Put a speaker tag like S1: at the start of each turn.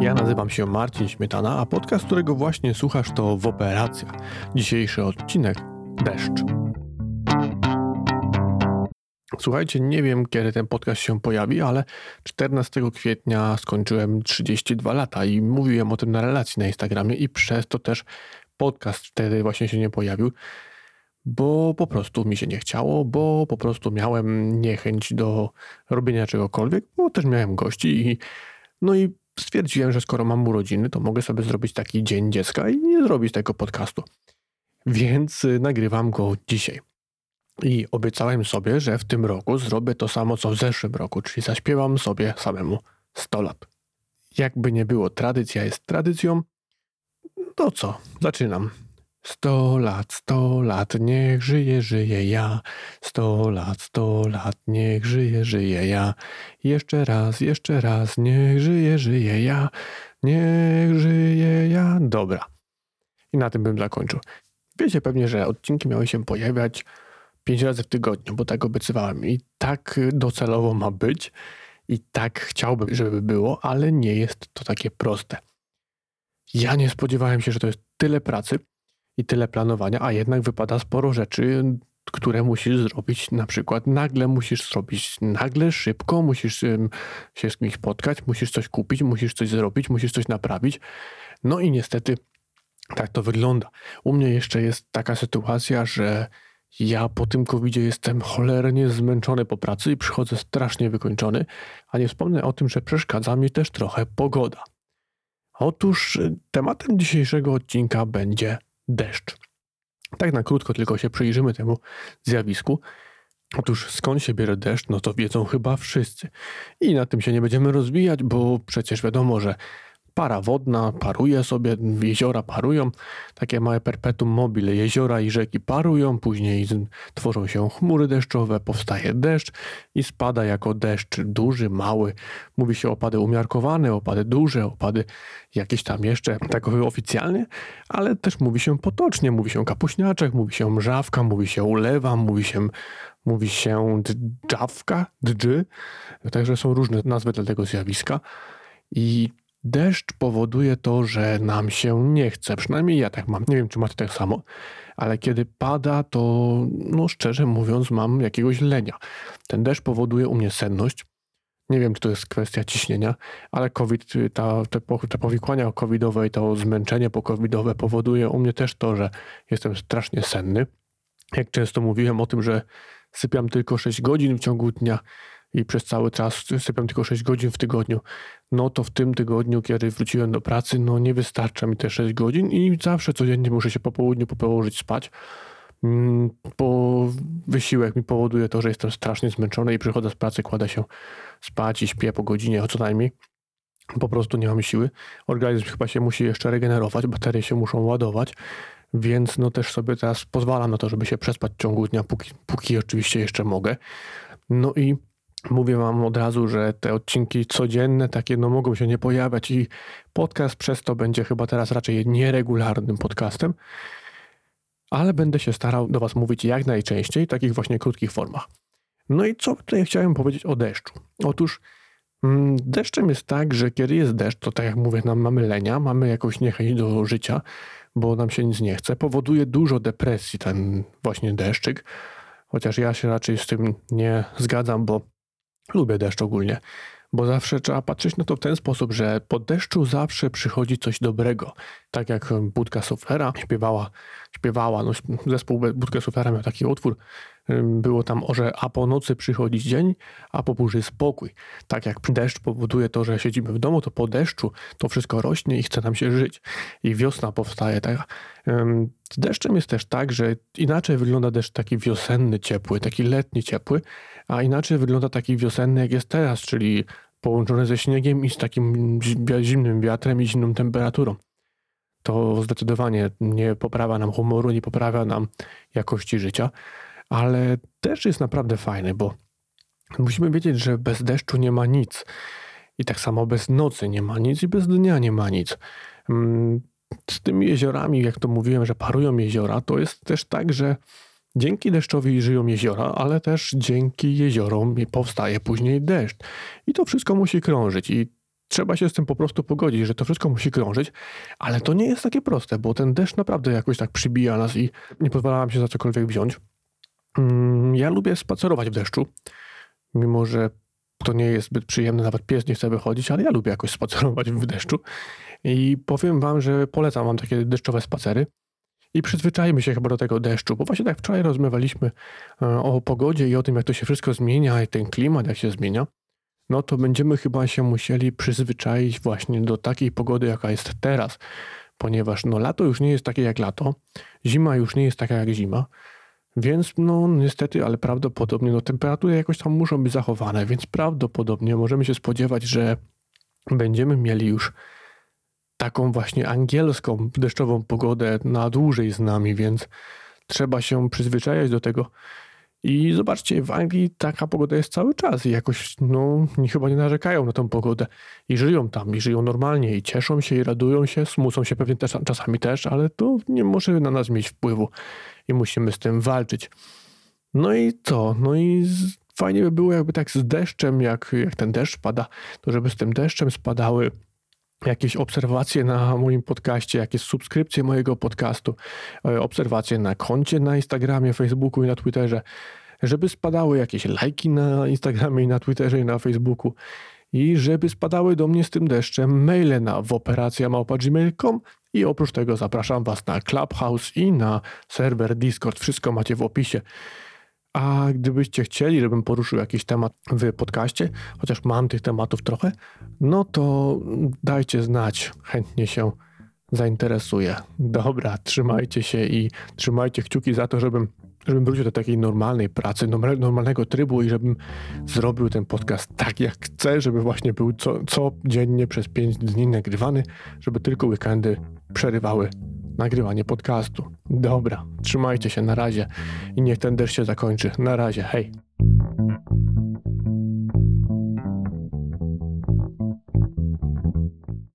S1: Ja nazywam się Marcin Śmietana, a podcast, którego właśnie słuchasz to w Operacja. Dzisiejszy odcinek Deszcz. Słuchajcie, nie wiem kiedy ten podcast się pojawi, ale 14 kwietnia skończyłem 32 lata i mówiłem o tym na relacji na Instagramie i przez to też podcast wtedy właśnie się nie pojawił, bo po prostu mi się nie chciało, bo po prostu miałem niechęć do robienia czegokolwiek, bo też miałem gości i no i stwierdziłem, że skoro mam urodziny, to mogę sobie zrobić taki dzień dziecka i nie zrobić tego podcastu. Więc y, nagrywam go dzisiaj. I obiecałem sobie, że w tym roku zrobię to samo co w zeszłym roku, czyli zaśpiewam sobie samemu 100 lat. Jakby nie było, tradycja jest tradycją. To co? Zaczynam. Sto lat, sto lat, niech żyje, żyje ja. Sto lat, sto lat, niech żyje, żyje ja. Jeszcze raz, jeszcze raz, niech żyje, żyje ja. Niech żyje ja. Dobra. I na tym bym zakończył. Wiecie pewnie, że odcinki miały się pojawiać pięć razy w tygodniu, bo tak obiecywałem. I tak docelowo ma być. I tak chciałbym, żeby było, ale nie jest to takie proste. Ja nie spodziewałem się, że to jest tyle pracy i tyle planowania, a jednak wypada sporo rzeczy, które musisz zrobić. Na przykład nagle musisz zrobić, nagle, szybko, musisz się z kimś spotkać, musisz coś kupić, musisz coś zrobić, musisz coś naprawić. No i niestety tak to wygląda. U mnie jeszcze jest taka sytuacja, że ja po tym covid jestem cholernie zmęczony po pracy i przychodzę strasznie wykończony, a nie wspomnę o tym, że przeszkadza mi też trochę pogoda. Otóż tematem dzisiejszego odcinka będzie deszcz. Tak na krótko tylko się przyjrzymy temu zjawisku. Otóż skąd się bierze deszcz, no to wiedzą chyba wszyscy. I na tym się nie będziemy rozwijać, bo przecież wiadomo, że para wodna paruje sobie, jeziora parują, takie małe perpetuum mobile, jeziora i rzeki parują, później tworzą się chmury deszczowe, powstaje deszcz i spada jako deszcz duży, mały. Mówi się opady umiarkowane, opady duże, opady jakieś tam jeszcze tak oficjalnie, ale też mówi się potocznie, mówi się kapuśniaczek, mówi się mrzawka, mówi się ulewa, mówi się mówi się dżawka, dży, także są różne nazwy dla tego zjawiska. I Deszcz powoduje to, że nam się nie chce. Przynajmniej ja tak mam. Nie wiem, czy macie tak samo, ale kiedy pada, to no szczerze mówiąc, mam jakiegoś lenia. Ten deszcz powoduje u mnie senność. Nie wiem, czy to jest kwestia ciśnienia, ale COVID, ta, te, te powikłania covidowe i to zmęczenie pokowidowe powoduje u mnie też to, że jestem strasznie senny. Jak często mówiłem o tym, że sypiam tylko 6 godzin w ciągu dnia, i przez cały czas sypiam tylko 6 godzin w tygodniu, no to w tym tygodniu, kiedy wróciłem do pracy, no nie wystarcza mi te 6 godzin i zawsze codziennie muszę się po południu położyć spać. Bo mm, wysiłek mi powoduje to, że jestem strasznie zmęczony i przychodzę z pracy, kładę się spać i śpię po godzinie co najmniej. Po prostu nie mam siły. Organizm chyba się musi jeszcze regenerować, baterie się muszą ładować, więc no też sobie teraz pozwalam na to, żeby się przespać w ciągu dnia, póki, póki oczywiście jeszcze mogę. No i Mówię wam od razu, że te odcinki codzienne takie no mogą się nie pojawiać i podcast przez to będzie chyba teraz raczej nieregularnym podcastem, ale będę się starał do was mówić jak najczęściej w takich właśnie krótkich formach. No i co tutaj chciałem powiedzieć o deszczu? Otóż mm, deszczem jest tak, że kiedy jest deszcz, to tak jak mówię, nam mamy lenia, mamy jakąś niechęć do życia, bo nam się nic nie chce. Powoduje dużo depresji ten właśnie deszczyk, chociaż ja się raczej z tym nie zgadzam, bo Lubię deszcz ogólnie, bo zawsze trzeba patrzeć na to w ten sposób, że po deszczu zawsze przychodzi coś dobrego. Tak jak Budka Sofera śpiewała, śpiewała no, zespół Budka Sofera miał taki utwór, było tam, że a po nocy przychodzi dzień, a po burzy spokój. Tak jak deszcz powoduje to, że siedzimy w domu, to po deszczu to wszystko rośnie i chce nam się żyć. I wiosna powstaje. Tak? Z deszczem jest też tak, że inaczej wygląda deszcz taki wiosenny, ciepły, taki letni, ciepły, a inaczej wygląda taki wiosenny, jak jest teraz, czyli połączony ze śniegiem i z takim zimnym wiatrem i zimną temperaturą. To zdecydowanie nie poprawia nam humoru, nie poprawia nam jakości życia ale też jest naprawdę fajny, bo musimy wiedzieć, że bez deszczu nie ma nic. I tak samo bez nocy nie ma nic i bez dnia nie ma nic. Mm, z tymi jeziorami, jak to mówiłem, że parują jeziora, to jest też tak, że dzięki deszczowi żyją jeziora, ale też dzięki jeziorom powstaje później deszcz. I to wszystko musi krążyć. I trzeba się z tym po prostu pogodzić, że to wszystko musi krążyć, ale to nie jest takie proste, bo ten deszcz naprawdę jakoś tak przybija nas i nie pozwala nam się za cokolwiek wziąć. Mm, Ja lubię spacerować w deszczu, mimo że to nie jest zbyt przyjemne, nawet pies nie chce wychodzić, ale ja lubię jakoś spacerować w deszczu. I powiem wam, że polecam wam takie deszczowe spacery. I przyzwyczajmy się chyba do tego deszczu, bo właśnie tak wczoraj rozmawialiśmy e, o pogodzie i o tym, jak to się wszystko zmienia i ten klimat, jak się zmienia. No to będziemy chyba się musieli przyzwyczaić właśnie do takiej pogody, jaka jest teraz, ponieważ no lato już nie jest takie jak lato, zima już nie jest taka jak zima, więc no niestety, ale prawdopodobnie no temperatury jakoś tam muszą być zachowane, więc prawdopodobnie możemy się spodziewać, że będziemy mieli już taką właśnie angielską deszczową pogodę na dłużej z nami, więc trzeba się przyzwyczajać do tego. I zobaczcie, w Anglii taka pogoda jest cały czas i jakoś, no, chyba nie narzekają na tą pogodę i żyją tam, i żyją normalnie, i cieszą się, i radują się, smucą się pewnie też, czasami też, ale to nie może na nas mieć wpływu i musimy z tym walczyć. No i co? No i z, fajnie by było jakby tak z deszczem, jak, jak ten deszcz pada, to żeby z tym deszczem spadały jakieś obserwacje na moim podcaście, jakieś subskrypcje mojego podcastu, e, obserwacje na koncie na Instagramie, Facebooku i na Twitterze, żeby spadały jakieś lajki na Instagramie i na Twitterze i na Facebooku i żeby spadały do mnie z tym deszczem maile na woperacja.gmail.com i oprócz tego zapraszam Was na Clubhouse i na serwer Discord. Wszystko macie w opisie. A gdybyście chcieli, żebym poruszył jakiś temat w podcaście, chociaż mam tych tematów trochę, no to dajcie znać, chętnie się zainteresuję. Dobra, trzymajcie się i trzymajcie kciuki za to, żebym, żebym wrócił do takiej normalnej pracy, normal- normalnego trybu i żebym zrobił ten podcast tak jak chcę, żeby właśnie był co, codziennie przez 5 dni nagrywany, żeby tylko weekendy przerywały nagrywanie podcastu. Dobra, trzymajcie się, na razie i niech ten deszcz się zakończy. Na razie, hej.